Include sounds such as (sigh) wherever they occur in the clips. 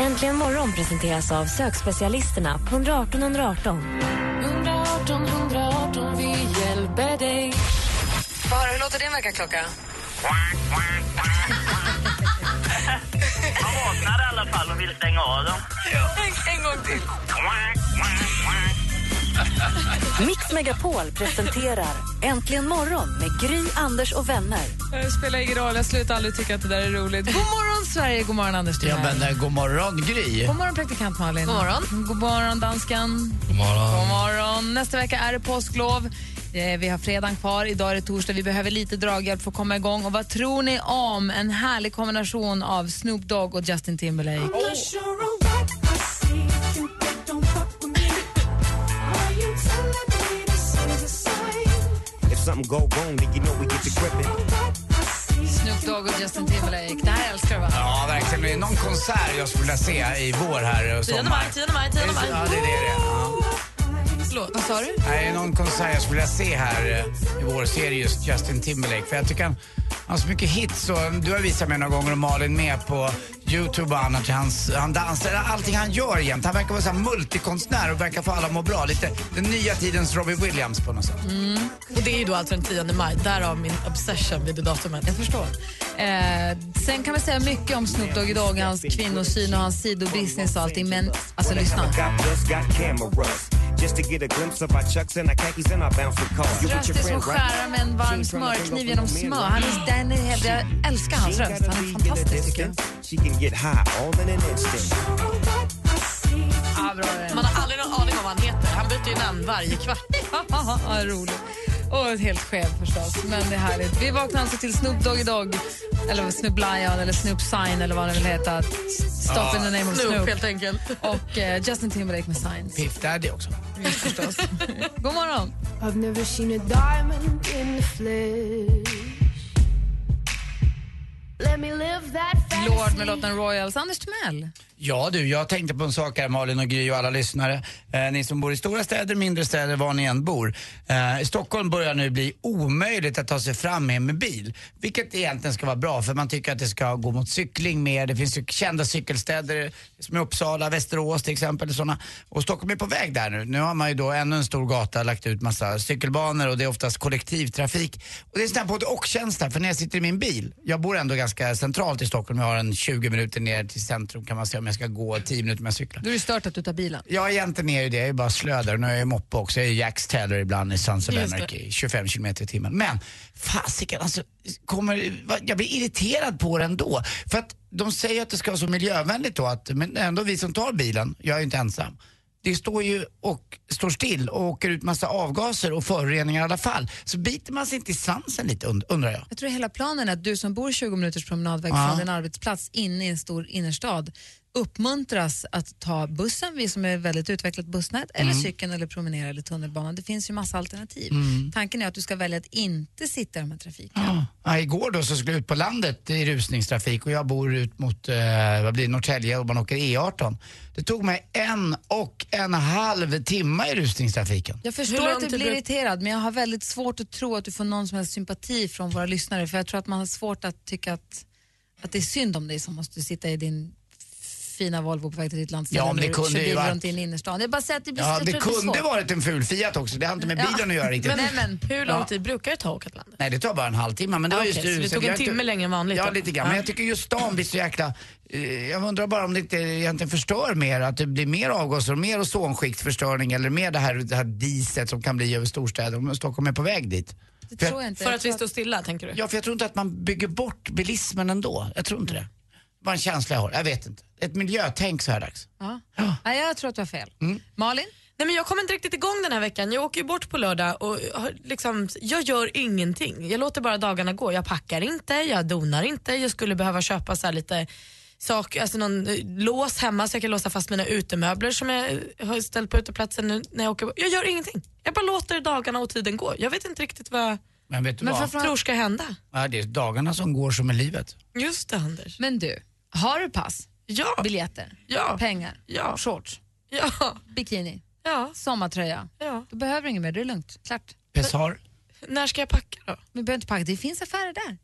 Äntligen morgon presenteras av sökspecialisterna på 118 118. 118 118, vi hjälper dig. Höra, hur låter din väckarklocka? Man vaknar i alla fall och vill stänga av dem. En, (laughs) en gång till. Mix Megapol presenterar Äntligen morgon med Gry, Anders och vänner. Det spelar ingen roll, jag slutar aldrig tycka att det där är roligt. God morgon, Sverige! God morgon, Anders Ja, men eh, god morgon, Gry. God morgon, praktikant Malin. God morgon. God morgon, danskan. God morgon. God morgon. Nästa vecka är det påsklov. Eh, Vi har fredagen kvar, idag är det torsdag. Vi behöver lite draghjälp för att komma igång. Och vad tror ni om en härlig kombination av Snoop Dogg och Justin Timberlake? Something go wrong, then you know we get to gripping. Snoop Dogg och Justin Timberlake. Det här älskar du, va? Ja, verkligen. Det är någon konsert jag skulle vilja se i vår här och 10 sommar. maj, 10 maj, 10 maj. Ja, det är det det är. Ja. Förlåt. Vad sa du? Nej, någon konsert jag skulle vilja se här eh, i vår serie just Justin Timberlake. För jag tycker han har så mycket hits och du har visat mig några gånger och Malin med på Youtube och annat. Hans, han dansar, allting han gör jämt. Han verkar vara så multikonstnär och verkar få alla att må bra. Lite den nya tidens Robbie Williams på något sätt. Och det är ju då alltså den 10 maj, därav min obsession vid det datumet. Jag förstår. Eh, sen kan vi säga mycket om Snoop Dogg, hans kvinnosyn och hans sidobusiness och allting. Men alltså lyssna. Just to get a glimpse of our chucks and our khakis and our bouncing cars. You with Röst som skära med en varm smörkniv genom smör. Han är, är helt, jag älskar hans röst. Han är fantastisk tycker jag. She can get high all in an instant. Ja, bra är det. Man har aldrig någon aning om vad han heter. Han byter ju namn varje kvart. (laughs) ja, roligt. Och helt skev förstås, men det är härligt. Vi vaknar alltså till Snoop Doggy Dogg, eller Snoop Lion, eller Snoop Sign eller vad det vill heta. Stop in the name of Snoop Snoop. helt enkelt. Och eh, Justin Timberlake med Signs. Piff Daddy också. Förstås. (laughs) God morgon. I've never seen a diamond in the flesh. Let me live that Lord med låten Royals. Anders Timell. Ja du, jag tänkte på en sak här Malin och Gry och alla lyssnare. Eh, ni som bor i stora städer, mindre städer, var ni än bor. Eh, I Stockholm börjar nu bli omöjligt att ta sig fram med, med bil. Vilket egentligen ska vara bra för man tycker att det ska gå mot cykling mer. Det finns ju kända cykelstäder som är Uppsala, Västerås till exempel. Såna. Och Stockholm är på väg där nu. Nu har man ju då ännu en stor gata lagt ut massa cykelbanor och det är oftast kollektivtrafik. Och det är sån här både och-känsla för när jag sitter i min bil. Jag bor ändå ganska centralt i Stockholm. Jag har en 20 minuter ner till centrum kan man säga om jag ska gå 10 minuter med cyklar. Då är det stört att du tar bilen. Ja, egentligen är ju det. Jag är bara slödare. Nu är jag moppe också. Jag är Jax Taylor ibland i Sons of. Anarchy. 25 km i timmen. Men fasiken, alltså, kommer, jag blir irriterad på det ändå. För att de säger att det ska vara så miljövänligt då, att, men ändå vi som tar bilen, jag är ju inte ensam. Det står ju och står still och åker ut massa avgaser och föroreningar i alla fall. Så biter man sig inte i svansen lite und- undrar jag. Jag tror hela planen är att du som bor 20 minuters promenadväg Ja. från din arbetsplats inne i en stor innerstad uppmuntras att ta bussen, vi som är väldigt utvecklat bussnät, eller Mm. cykeln eller promenera eller tunnelbanan. Det finns ju massa alternativ. Mm. Tanken är att du ska välja att inte sitta i de här trafiken. Ja. Ja, igår då så skulle jag ut på landet i rusningstrafik och jag bor ut mot eh, vad blir Norrtälje och man åker E18. Det tog mig en och en halv timme i rusningstrafiken. Jag förstår att du blir bruk- irriterad men jag har väldigt svårt att tro att du får någon som helst sympati från våra lyssnare för jag tror att man har svårt att tycka att, att det är synd om dig som måste sitta i din fina Volvo på väg till ditt landställe Ja, men det kunde ju varit- runt i en innerstad. Jag bara säger att det blir Ja, det kunde svårt. varit en ful Fiat också. Det har inte med bilen att göra riktigt. Nej, men, Hur lång Ja. tid brukar det ta att åka till landet? Nej, det tar bara en halvtimme. Men det var just så det tog en timme längre än vanligt Ja, då? lite grann. Ja. Men jag tycker just stan blir så jäkla... eh, Jag undrar bara om det inte egentligen förstör mer, att det blir mer avgaser och mer ozonskiktförstöring eller mer det här, det här diset som kan bli över storstäder om Stockholm är på väg dit. det För- tror jag inte. För att vi står stilla, tänker du? Ja, för jag tror inte att man bygger bort bilismen ändå. Jag tror inte det. Bara en känsla jag har. Jag vet inte. Ett miljötänk så här dags. Ja. Nej, jag tror att du har fel. Mm. Malin? Nej, men jag kommer inte riktigt igång den här veckan. Jag åker ju bort på lördag och har liksom, jag gör ingenting. Jag låter bara dagarna gå. Jag packar inte, jag donar inte. Jag skulle behöva köpa så här lite saker, alltså någon eh, lås hemma så jag kan låsa fast mina utemöbler som jag eh, har ställt på uteplatsen nu när jag åker. Jag gör ingenting. Jag bara låter dagarna och tiden gå. Jag vet inte riktigt vad Men vet du jag vad? tror ska hända. Ja, det är dagarna som går som är livet. Just det Anders. Men du, har du pass, Ja, biljetter, ja, pengar, ja, shorts, ja, bikini, ja, sommartröja? ja. Du behöver inget mer, det är lugnt. Klart. Pessar. När ska jag packa då? Vi behöver inte packa, det finns affärer där.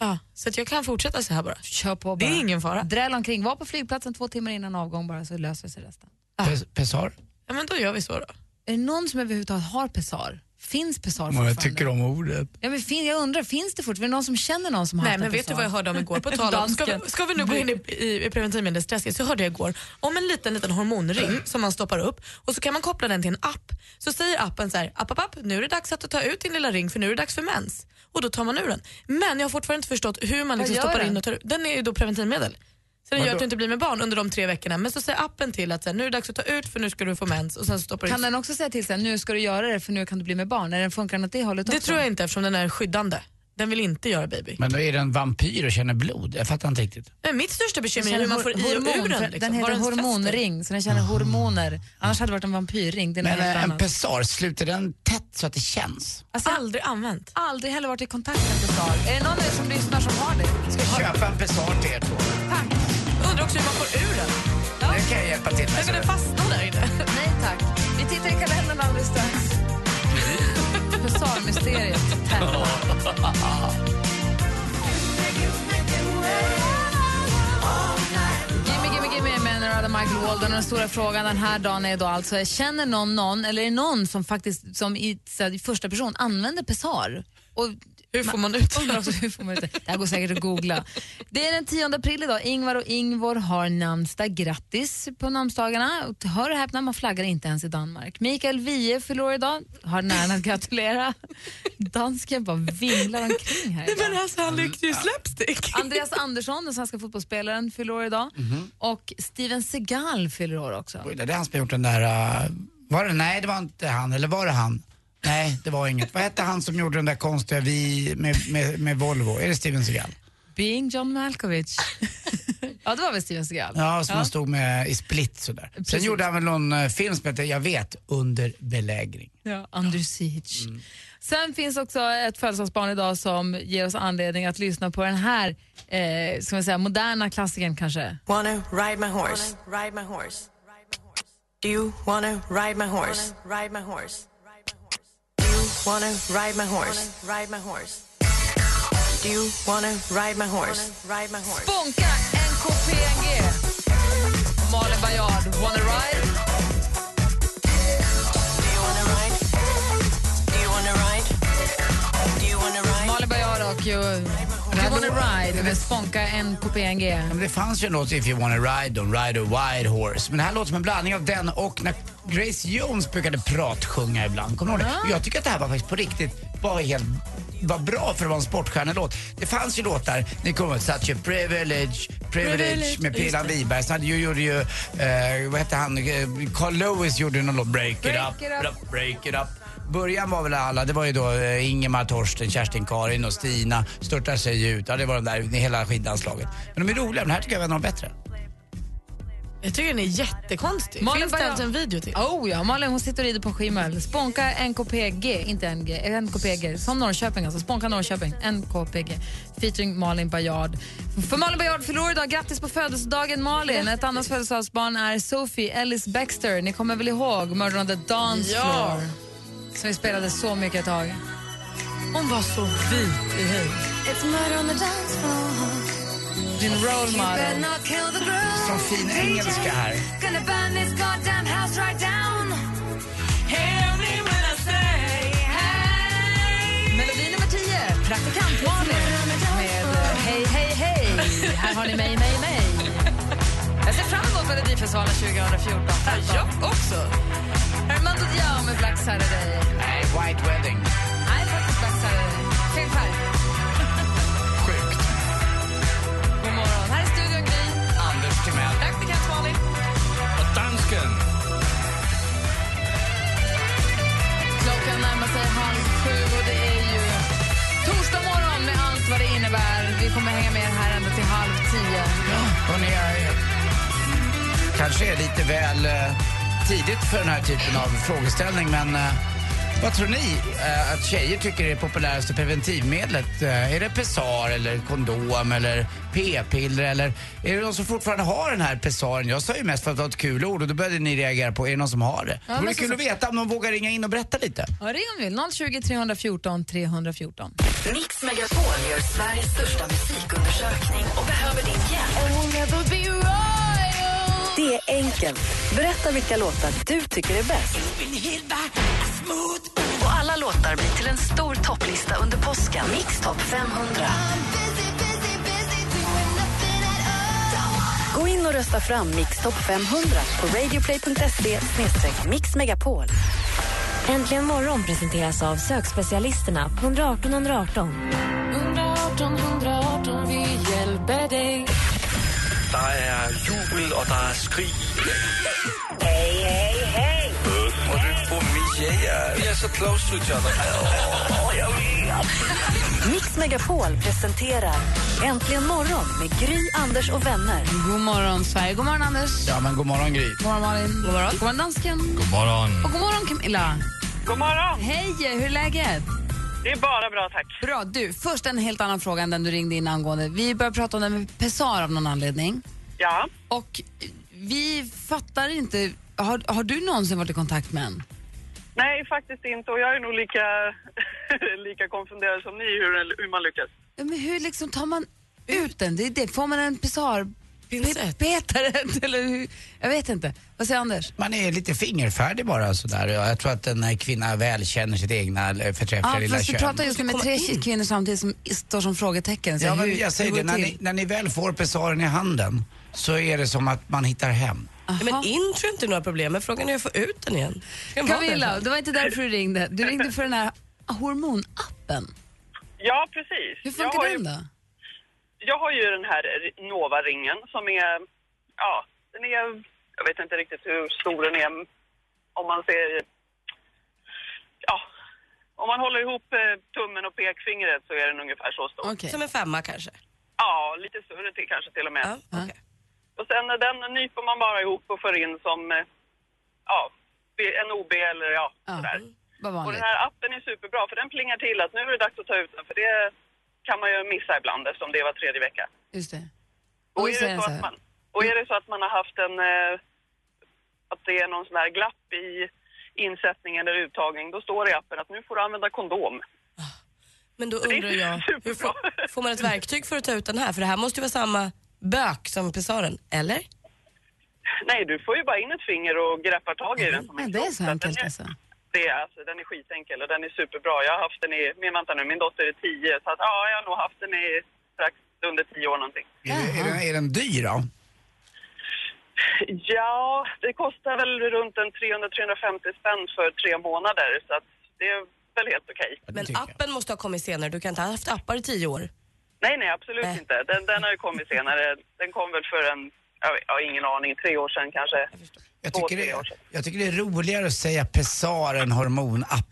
Ja, så att jag kan fortsätta så här bara. Kör på Det bara. är ingen fara. Dräll omkring, var på flygplatsen två timmar innan avgång bara så löser sig resten. Pes- Pessar. Ja, men då gör vi så då. Är det någon som överhuvudtaget har pessar? Finns pessar fortfarande? jag tycker om ordet. Ja, men fin, jag undrar, finns det fortfarande? Är det någon som känner någon som har Nej men en vet du vad jag hörde om igår? På tal om, (laughs) ska, ska vi nu gå in i, i, i preventivmedelsträsket så hörde jag igår om en liten liten hormonring som man stoppar upp och så kan man koppla den till en app. Så säger appen så här, app, app, app, nu är det dags att ta ut din lilla ring för nu är det dags för mens. Och då tar man ur den. Men jag har fortfarande inte förstått hur man liksom stoppar den? in och tar ut. Den är ju då preventivmedel. Så den gör Vadå? att du inte blir med barn under de tre veckorna. Men så säger appen till att så här, nu är det dags att ta ut för nu ska du få mens och sen så stoppar Kan ut. den också säga till sig nu ska du göra det för nu kan du bli med barn? Är den funkar den åt det hållet Det också? tror jag inte eftersom den är skyddande. Den vill inte göra baby. Men då är det en vampyr och känner blod. Jag fattar inte riktigt. Men mitt största bekymmer är hur man får i och ur den. Liksom. Den heter hormonring, så den känner hormoner. Annars hade det varit en vampyrring. Det något Men en annat. pessar, sluter den tätt så att det känns? Alltså, Aldrig använt. aldrig heller varit i kontakt med en pessar. Är det någon av som lyssnar som har det? Ska köpa en pessar till er två. Tack. Undrar också hur man får ur den. Det kan jag hjälpa till med. Ska den fastna där inne? Nej tack. Vi tittar i kalendern alldeles strax. (laughs) Pessarmysteriet tävlar. Gimme, gimme, gimme med Nerada Michael Walden. Den stora frågan den här dagen är då alltså, känner någon någon, eller är det någon som faktiskt som i, så här, i första person använder pessar? Och Hur får man ut Undrar också, hur får man ut det? Det här går säkert att googla. Det är den 10 april idag. Ingvar och Ingvor har namnsdag. Grattis på namnsdagarna. Och Hör och häpna, man flaggar inte ens i Danmark. Mikael Wiehe fyller år idag. Har näran att gratulera. Dansken bara vinglar omkring här Nej, idag. men alltså, han lyckte ju slapstick. Andreas Andersson, den svenska fotbollsspelaren, fyller år idag. Och Steven Seagal fyller år också. Oj, det är han som har gjort den där... Uh, var det? Nej, det var inte han. Eller var det han? Nej, det var inget. Vad hette han som gjorde den där konstiga vi med, med, med Volvo? Är det Steven Seagal? Being John Malkovich. (laughs) ja, det var väl Steven Seagal? Ja, som han stod med i Split sådär. Sen Precis. gjorde han väl någon eh, film som heter, jag vet, Under belägring. Ja, under siege. Sen finns också ett födelsedagsbarn idag som ger oss anledning att lyssna på den här eh, ska man säga, moderna klassikern kanske. Wanna ride my horse? Ride my horse. Do you wanna ride my horse? Ride my horse. Do you wanna ride my horse? Ride my horse. Do you wanna ride my horse? Ride my horse. Bonka NKPNG. Malin Baryard, Wanna Ride. Do you wanna ride? Do you wanna ride? Do you wanna ride? Malin Baryard och you, you Wanna Ride med Sponka NKPNG. Ja, men det fanns ju en låt, If you wanna ride, don't ride a wild horse. Men det här låter som en blandning av den och när Grace Jones brukade pratsjunga ibland. Kommer du ihåg det? Och Jag tycker att det här var faktiskt på riktigt var helt var bra för att vara en sportstjärnelåt. Det fanns ju låtar, ni kommer ihåg Such a privilege, privilege med det. Wiberg. Sen gjorde ju, eh, vad hette han, Eh, Carl Lewis gjorde någon låt, Break, Break it, up, it up. break it up. Början var väl alla, det var ju då eh, Ingemar, Torsten, Kerstin, Karin och Stina störtar sig ut. Ja, det var de där, hela skidlandslaget. Men de är roliga, men här tycker jag var någon bättre. Jag tycker den är jättekonstig. Malin Finns det ens en video till? Oh ja, Malin hon sitter och rider på skimmel. Spånka NKPG, inte NG, NKPG, som Norrköping alltså. Spånka Norrköping, NKPG. Featuring Malin Bajard. För Malin Bajard fyller år idag. Grattis på födelsedagen Malin. Ett annat födelsedagsbarn är Sophie Ellis Baxter. Ni kommer väl ihåg Murder on the Dance Ja. Floor? Som vi spelade så mycket ett tag. Hon var så vit i hy. It's murder on the dance floor. Din role model. Som fin engelska här. Gonna burn this goddamn house right down. Melodi nummer 10, Praktikant Malin med eh, Hej, hej, hej. Här har ni mig, mig, mig. Jag ser fram emot Melodifestivalen 2014. Jag också. Armando Diao med Black Saturday. Kommer hänga med er här ända till halv tio. Hörrni, jag kanske är lite väl eh, tidigt för den här typen av frågeställning, men eh, vad tror ni eh, att tjejer tycker är det populäraste preventivmedlet? Eh, är det Pessar eller kondom eller p-piller eller är det någon som fortfarande har den här Pessaren? Jag sa ju mest för att det var ett kul ord och då började ni reagera på, är det någon som har det? Ja, det vore kul så- att veta om någon vågar ringa in och berätta lite. Ja, ring om du vill. 020 314 314. Mix Megapol gör Sveriges största musikundersökning och behöver din hjälp. Det är enkelt. Berätta vilka låtar du tycker är bäst. Och alla låtar blir till en stor topplista under påsken. Mix topp 500. Gå in och rösta fram Mix topp 500 på radioplay.se mixmegapol. Äntligen morgon presenteras av sökspecialisterna på 118 118. 118 118, vi hjälper dig. Der er jubel, og der er skrig. Hej, hej, hej! Og det får mig. Vi er så close to each other. Åh, vet. Mix Megapol presenterar Äntligen morgon med Gry, Anders och vänner. God morgon, Sverige. God morgon, Anders. Ja, men god morgon Gry. God morgon, Malin. God morgon, god morgon dansken. God morgon. Och god morgon, Camilla. God morgon! Hej, hur är läget? Det är bara bra, tack. Bra. Du, först en helt annan fråga än den du ringde in angående. Vi börjar prata om det med Pessar av någon anledning. Ja. Och vi fattar inte... Har, har du någonsin varit i kontakt med en? Nej, faktiskt inte. Och jag är nog lika, (laughs) lika konfunderad som ni hur, hur man lyckas. Ja, men hur liksom tar man ut den? Det är det. Får man en. Pincett. Petare (laughs) eller hur? Jag vet inte. Vad säger Anders? Man är lite fingerfärdig bara sådär. Jag tror att en kvinna väl känner sitt egna eh, förträffliga Ja, lilla fast du kön. pratar just nu med tre kvinnor samtidigt som står som frågetecken. Så Ja, hur, jag säger det, när ni, när ni väl får pessaren i handen så är det som att man hittar hem. Men in tror jag inte är några problem, men frågan är att få ut den igen. Den Camilla, där? det var inte därför du ringde. Du (laughs) ringde för den här hormonappen. Ja, precis. Hur jag funkar har den ju, då? Jag har ju den här Nova-ringen som är, ja, den är, jag vet inte riktigt hur stor den är om man ser, ja, om man håller ihop eh, tummen och pekfingret så är den ungefär så stor. Okej. Som en femma kanske? Ja, lite större till kanske till och med. Ja, okej. Och sen den nyper man bara ihop och för in som, eh, ja, en OB eller ja, Ja, sådär. Och den här appen är superbra för den plingar till att nu är det dags att ta ut den för det kan man ju missa ibland eftersom det var tredje vecka. Just det. Och Och är, det så så man, och är det så att man har haft en, eh, att det är någon sån här glapp i insättning eller uttagning, då står det i appen att nu får du använda kondom. Men då undrar jag, hur superbra. får, får man ett verktyg för att ta ut den här? För det här måste ju vara samma bök som pessaren, eller? Nej, du får ju bara in ett finger och greppar tag i den som Ja, en det är så enkelt den alltså. Det är alltså, den är skitenkel och den är superbra. Jag har haft den i, men vänta nu, min dotter är tio så att ja, jag har nog haft den i strax under tio år någonting. Är, är, den, är den dyr då? Ja, det kostar väl runt en 300-350 spänn för tre månader så att det är väl helt okej. Det Men appen måste ha kommit senare, du kan inte ha haft appar i tio år. Nej, nej, absolut Nej. inte. Den, den har ju kommit senare. Den kom väl för en, jag, har ingen aning, tre år sedan kanske. Jag tycker, det, jag tycker det är roligare att säga pessar än hormonapp.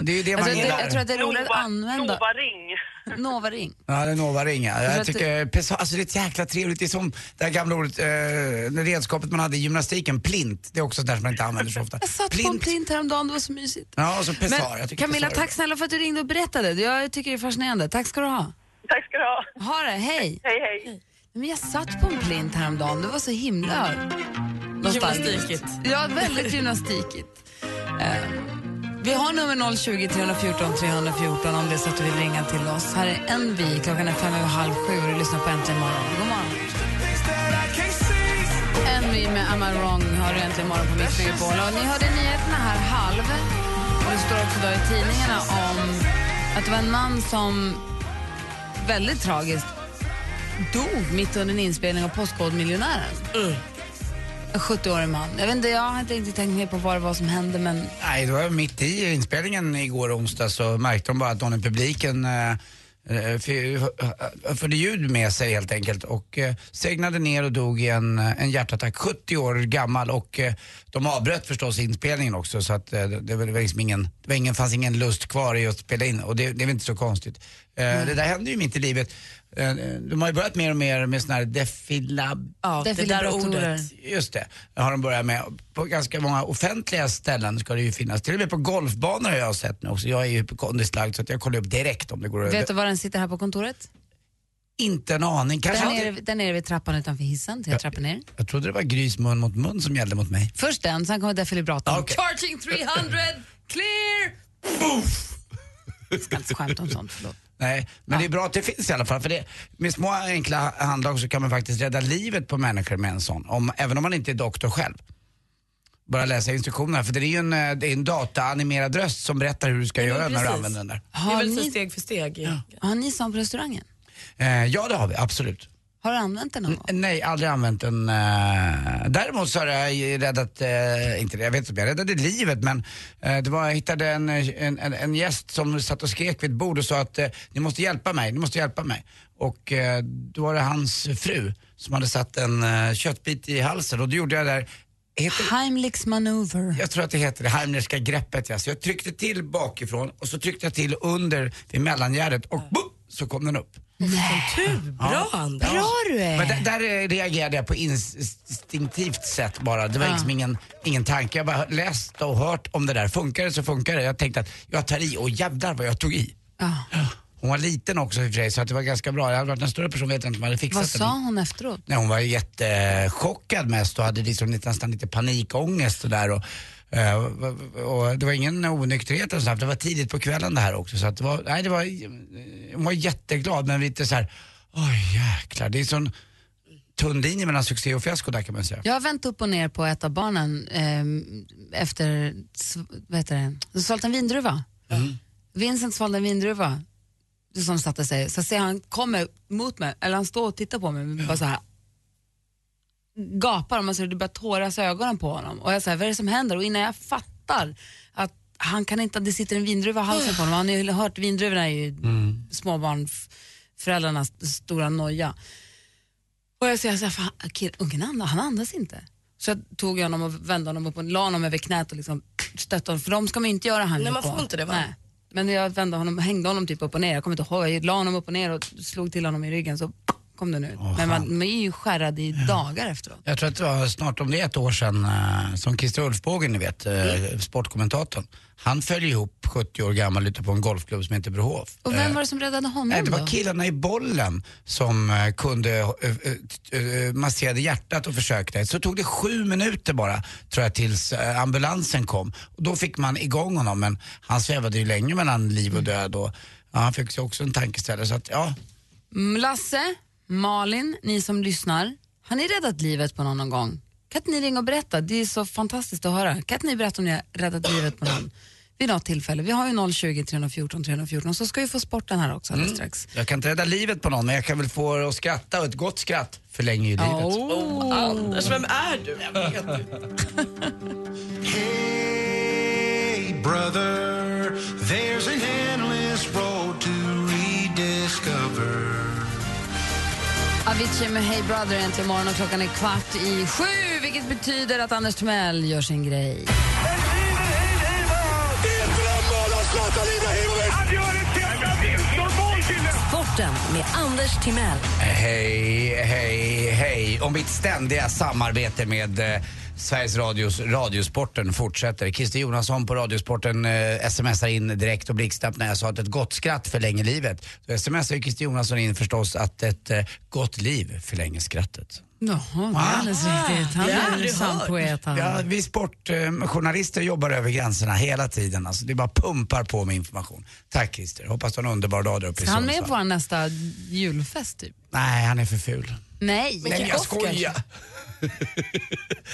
Det är ju det man Alltså, det, gillar. jag tror att det är roligare att använda Nova Ring. Nova Ring. Ja, det är Nova ringa. tror Jag tycker pessar, alltså det är ett jäkla trevligt. Det är som det här gamla ordet, eh, det redskapet man hade i gymnastiken, plint. Det är också där som man inte använder så ofta. (laughs) Jag satt på en plint häromdagen, det var så mysigt. Ja, och så pessar. Men Jag tycker Camilla, pessar tack snälla för att du ringde och berättade. Jag tycker det är fascinerande. Tack ska du ha. Tack ska du ha. Ha det, hej. Hej, hej. Men jag satt på en plint häromdagen, det var så himla. Gymnastikigt. Ja, väldigt gymnastikigt. Eh, vi har nummer 020 314 314 om det är så att du vill ringa till oss. Här är en vi, klockan är fem över halv sju och du lyssnar på Äntligen morgon. God morgon. En vi med Am I wrong har du äntligen morgon på Mix Megapol. Och ni hörde nyheterna här halv. Och det står också då i tidningarna om att det var en man som väldigt tragiskt dog mitt under en inspelning av Postkodmiljonären. En 70-årig man. Jag, vet inte, jag har inte riktigt tänkt mer på vad det var som hände men Nej, det var mitt i inspelningen igår onsdag så märkte de bara att någon i publiken eh, eh, för, förde ljud med sig helt enkelt och eh, segnade ner och dog i en, en hjärtattack. 70 år gammal och eh, de avbröt förstås inspelningen också så att eh, det, var, liksom ingen, det var ingen, fanns ingen lust kvar i att spela in och det, det är väl inte så konstigt. Eh, Det där händer ju mitt i livet. Eh, De har ju börjat mer och mer med såna här defilab... Ja, ordet. Just det, det har de börjat med. På ganska många offentliga ställen ska det ju finnas. Till och med på golfbanor har jag sett nu också. Jag är ju hypokondrisk så att jag kollar upp direkt om det går Vet du var den sitter här på kontoret? Inte en aning. Kanske inte- nere, där nere vid trappan utanför hissen, tre trappor ner. Jag trodde det var grys mun mot mun som gällde mot mig. Först den, sen kommer defibrillatorn. Okej. Charging 300, clear! Jag ska inte skämta om sånt, förlåt. Nej, men det är bra att det finns i alla fall. För det, med små enkla handlag så kan man faktiskt rädda livet på människor med en sån. Om, även om man inte är doktor själv. Bara läsa instruktionerna. För det är ju en, eh, det är en dataanimerad röst som berättar hur du ska göra när du använder den där. Det är Har väl så ni, steg för steg. har ni sån på restaurangen? Eh, ja, det har vi. Absolut. Har du använt den någon gång? Nej, aldrig använt den. Eh, däremot så har jag räddat, eh, inte det, jag vet inte om jag räddade livet men eh, det var, jag hittade en, en, en, gäst som satt och skrek vid ett bord och sa att ni måste hjälpa mig, ni måste hjälpa mig. Och då var det hans fru som hade satt en köttbit i halsen och då gjorde jag där Heter, Heimlichs manöver. jag tror att det heter det Heimlerska greppet. Ja. Så jag tryckte till bakifrån och så tryckte jag till under vid mellangärdet och boop, så kom den upp. Tur, bra Anders. Bra du är! Men där, där reagerade jag på instinktivt sätt bara. Det var Ja. liksom ingen, ingen tanke. Jag bara läst och hört om det där. Funkar det så funkar det. Jag tänkte att jag tar i och jävlar vad jag tog i. Ja. Hon var liten också i och för sig så att det var ganska bra. Jag hade varit en större person vet jag inte om jag hade fixat Vad det. sa hon efteråt? Nej, hon var jättechockad mest och hade liksom nästan lite panikångest och där. Och, och det var ingen onykterhet och sånt. Det var tidigt på kvällen det här också. Så att det var, nej, det var, hon var jätteglad men lite så här, oj jäklar. Det är sån tunn linje mellan succé och fiasko där kan man säga. Jag har vänt upp och ner på ett av barnen ehm, efter, vad heter det, svalt en vindruva. Vincent svalde en vindruva som satte sig. Så ser han kommer mot mig, eller han står och tittar på mig, men bara så här gapar och man ser det börjar tåras ögonen på honom. Och jag säger, vad är det som händer? Och innan jag fattar att han kan inte, det sitter en vindruva i halsen på honom. Han har ju hört, vindruvorna är ju småbarnsföräldrarnas stora noja. Och jag säger så här, fan, ungen andas, han andas inte. Så jag tog honom och vände honom upp och la honom över knät och liksom stötte honom, för de ska man ju inte göra handling Nej, man på. får inte det, va? Nej. Men jag vände honom, hängde honom typ upp och ner, jag kommer inte ihåg, jag la honom upp och ner och slog till honom i ryggen så kom den ut. Men man, man är ju skärrad i dagar efteråt. Jag tror att det var snart om det är ett år sedan eh, som Christer Ulfbågen, ni vet, eh, sportkommentatorn. Han föll ihop 70 år gammal ute på en golfklubb som heter Brohof. Och vem var det som räddade honom Nej, det då? var killarna i bollen som eh, kunde, eh, eh, eh, masserade hjärtat och försökte. Så tog det sju minuter bara, tror jag, tills eh, ambulansen kom. Och då fick man igång honom, men han svävade ju länge mellan liv och död och ja, han fick sig också en tankeställare. Så att, ja, Mm, Lasse, Malin, ni som lyssnar, har ni räddat livet på någon någon gång? Kan inte ni ringa och berätta? Det är så fantastiskt att höra. Kan inte ni berätta om ni har räddat livet på någon vid något tillfälle? Vi har ju 020 314 314 och så ska vi få sporten här också alldeles strax. jag kan inte rädda livet på någon, men jag kan väl få att skratta och ett gott skratt förlänger ju livet. Oh, Anders, vem är du? (laughs) Hey, brother, Avicii med Hey Brother äntligen morgon och klockan är kvart i sju vilket betyder att Anders Timell gör sin grej. Sporten med Anders Timell. Hej, hej, hej. Och mitt ständiga samarbete med eh, Sveriges Radios Radiosporten fortsätter. Christer Jonasson på Radiosporten eh, smsar in direkt och blixtsnabbt när jag sa att ett gott skratt förlänger livet. Då smsar ju Christer Jonasson in förstås att ett eh, gott liv förlänger skrattet. Jaha, det är alldeles riktigt. Han är en sann poet han. Ja, vi sportjournalister jobbar över gränserna hela tiden. Alltså, det bara pumpar på med information. Tack Christer, hoppas du har en underbar dag där uppe i Ska han med på vår nästa julfest typ? Nej, han är för ful. Nej, Nej, men jag skojar. (laughs)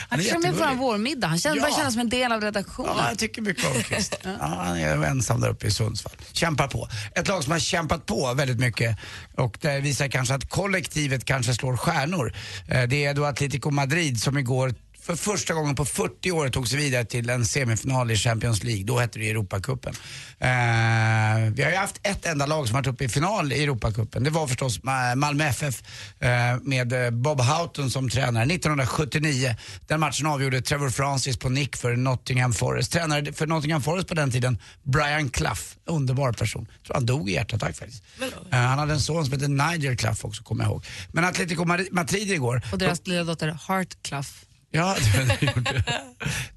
Han är på vår vårmiddag. Han känns, Ja. bara kännas som en del av redaktionen. Ja, jag tycker mycket om Christer. (laughs) ja, han är ensam där uppe i Sundsvall. Kämpar på. Ett lag som har kämpat på väldigt mycket och det visar kanske att kollektivet kanske slår stjärnor. Eh, Det är då Atletico Madrid som igår för första gången på 40 år tog sig vidare till en semifinal i Champions League. Då hette det Europacupen. Eh, vi har ju haft ett enda lag som varit uppe i final i Europacupen. Det var förstås Ma- Malmö FF eh, med eh, Bob Houghton som tränare 1979. Den matchen avgjorde Trevor Francis på nick för Nottingham Forest. Tränare för Nottingham Forest på den tiden, Brian Clough. Underbar person. Jag tror han dog i hjärtattack faktiskt. Eh, han hade en son som hette Nigel Clough också, kommer jag ihåg. Men Atletico Madri- Madrid igår. Och deras lilla dotter Heart Clough. Ja, (laughs) det gjorde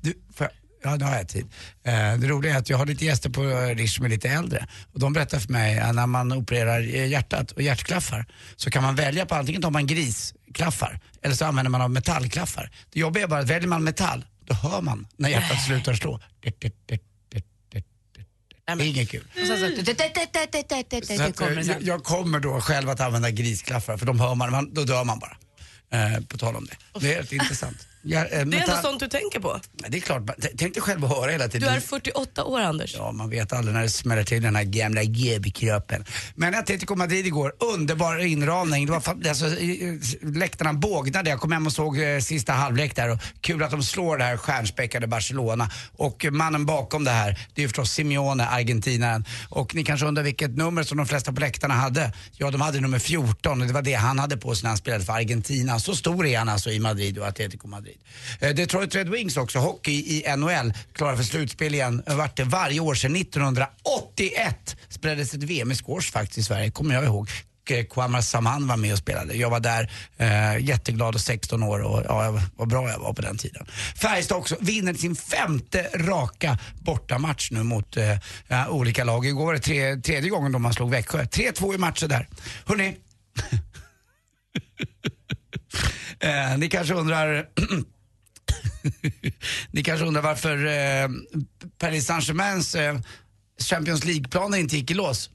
du, jag, Ja, nu har jag tid. Eh, det roliga är att jag har lite gäster på eh, Rish som är lite äldre. Och de berättar för mig att när man opererar eh, hjärtat och hjärtklaffar så kan man välja på antingen tar man grisklaffar eller så använder man av metallklaffar. Det jobbiga är bara att väljer man metall, då hör man när hjärtat slutar slå. Det, det, det, det, det, det. Det är inget kul. Så, eh, det jag, kommer då själv att använda grisklaffar för de hör man, då dör man bara. På tal om det. Det är helt intressant. Ja, eh, Det är ändå sånt du tänker på. Det är klart, tänk dig själv att höra hela Du tiden. är 48 år Anders. Ja, man vet aldrig när det smäller till den här gamla GB-kroppen. Men Atletico Madrid igår, underbar inramning. Det var alltså, läktarna bågnade. Jag kom hem och såg eh, sista halvlek där och kul att de slår det här stjärnspäckade Barcelona. Och mannen bakom det här, det är förstås Simeone, argentinaren. Och ni kanske undrar vilket nummer som de flesta på läktarna hade. Ja, de hade nummer 14 och det var det han hade på sig när han spelade för Argentina. Så stor är han alltså i Madrid och Atletico Madrid. Eh, Detroit Red Wings också, hockey i NHL, klara för slutspel igen. Det det varje år sedan 1981 spelades ett VM i squash faktiskt i Sverige, kommer jag ihåg. Eh, Kwamar Saman var med och spelade. Jag var där, eh, jätteglad och 16 år och ja, vad bra jag var på den tiden. Färjestad också vinner sin femte raka bortamatch nu mot eh, eh olika lag. Igår var det tre, tredje gången de man slog Växjö. 3-2 i matcher där. Hörrni, (laughs) eh, ni kanske undrar (clears throat) Ni kanske undrar varför eh, Paris Saint-Germains eh, Champions League-planer inte gick i lås.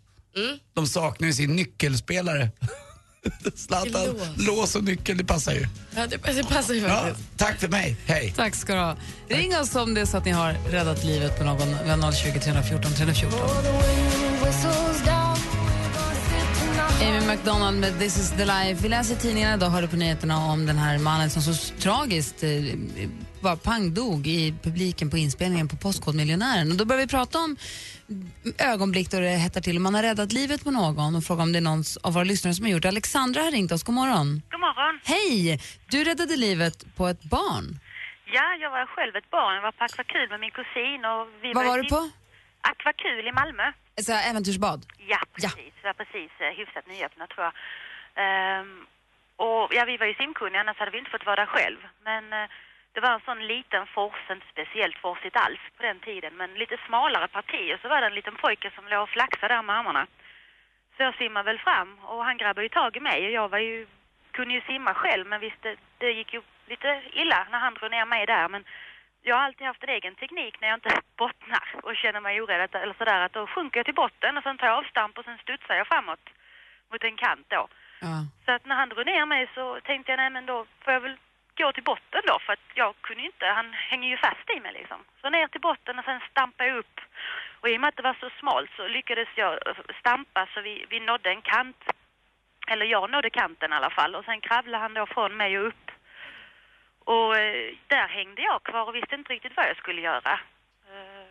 De saknar ju sin nyckelspelare. (laughs) Zlatan, Lås. lås och nyckel, det passar ju. Ja, det, det passar ju Ja, tack för mig, hej. Tack ska du ha. Ring oss om det är så att ni har räddat livet på någon. Vi har 020 314 314. Amy McDonald med This is the life. Vi läser i tidningarna idag, hörde på nyheterna om den här mannen som så tragiskt eh, bara pangdog i publiken på inspelningen på Postkodmiljonären. Och då börjar vi prata om ögonblick då det hettar till och man har räddat livet på någon och fråga om det är någon av våra lyssnare som har gjort det. Alexandra har ringt oss. God morgon. God morgon. Hej! Du räddade livet på ett barn. Ja, jag var själv ett barn. Jag var på Akvakul med min kusin och vi Vad var i- du på? Akvakul i Malmö. Så äventyrsbad? Ja, precis. Vi var precis eh, hyfsat nyöppna tror jag. Ehm, och ja, vi var ju simkunniga, annars hade vi inte fått vara där själv. Men eh, det var en sån liten fors, inte speciellt forsigt alls på den tiden, men lite smalare parti. Och så var det en liten pojke som låg och flaxade där med armarna. Så jag simmade väl fram och han grabbade ju tag i mig och jag var ju, kunde ju simma själv men visst det, det gick ju lite illa när han drog ner mig där. Men jag har alltid haft en egen teknik när jag inte (laughs) bottnar och känner mig orädd eller sådär att då sjunker jag till botten och sen tar jag avstamp och sen studsar jag framåt mot en kant då. Så att när han drog ner mig så tänkte jag nej men då får jag väl gå till botten då för att jag kunde inte, han hänger ju fast i mig liksom. Så ner till botten och sen stampa upp. Och i och med att det var så smalt så lyckades jag eh, stampa så vi, vi nådde en kant. Eller jag nådde kanten i alla fall och sen kravlade han då från mig och upp. Och eh, där hängde jag kvar och visste inte riktigt vad jag skulle göra. Eh,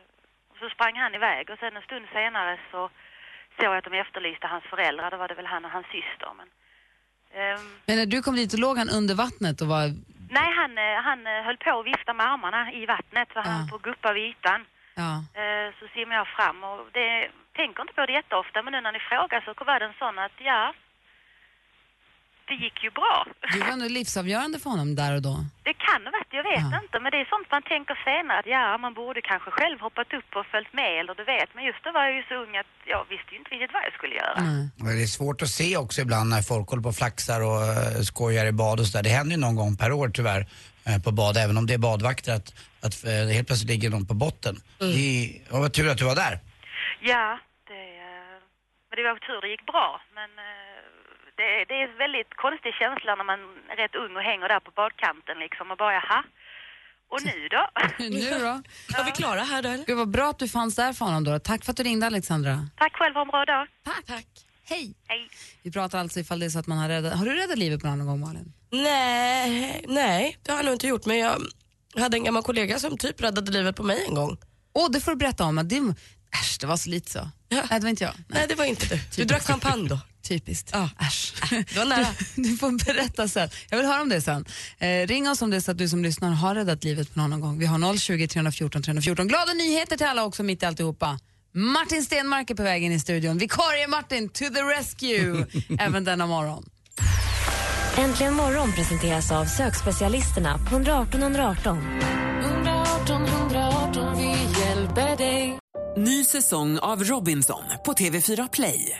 och så sprang han iväg och sen en stund senare så såg jag att de efterlyste hans föräldrar. Då var det väl han och hans syster. Men, ehm, Men när du kom dit och låg han under vattnet och var... nej, han, eh, han höll på att vifta med armarna i vattnet så han höll på guppa vid ytan. Ja. Så simmar jag fram och det tänker inte på det jätteofta men nu när ni frågar så var det en sån att ja, det gick ju bra. Du var nog livsavgörande för honom där och då. Det kan ha varit, jag vet inte. Men det är sånt man tänker senare att ja, man borde kanske själv hoppat upp och följt med eller du vet. Men just då var jag ju så ung att jag visste ju inte riktigt vad jag skulle göra. Och Det är svårt att se också ibland när folk håller på och flaxar och eh, skojar i bad och sådär. Det händer ju någon gång per år tyvärr eh, på bad, även om det är badvakter, att, att eh, helt plötsligt ligger någon på botten. Mm. Det ja, vad tur att du var där. Ja, det, men det var tur det gick bra. Men det, det är en väldigt konstig känsla när man är rätt ung och hänger där på badkanten liksom och bara jaha. Och nu då? (laughs) nu då? Var vi klara här då? Gud, vad bra att du fanns där för honom då. Tack för att du ringde Alexandra. Tack själv, ha en bra dag. Tack. Tack. Hej. Hej. Vi pratar alltså ifall det är så att man har räddat... Har du räddat livet på någon gång Malin? Nej, nej, det har jag nog inte gjort. Men jag, hade en gammal kollega som typ räddade livet på mig en gång. Åh, det får du berätta om. att Det, äsch, det var så lite så. Nej, det var inte jag. Nej, det var inte du. Du drack champagne då. Typiskt. Ja. Äsch. Det var nära. Du, du får berätta sen. Jag vill höra om det sen. Eh, ring oss om det är så att du som lyssnar har räddat livet på någon någon gång. Vi har 020 314 314. Glada nyheter till alla också mitt i alltihopa. Martin Stenmark är på väg in i studion. Vikarie Martin, to the rescue, (laughs) även denna morgon. Äntligen morgon presenteras av sökspecialisterna på 118 118. 118 118, vi hjälper dig. Ny säsong av Robinson på TV4 Play.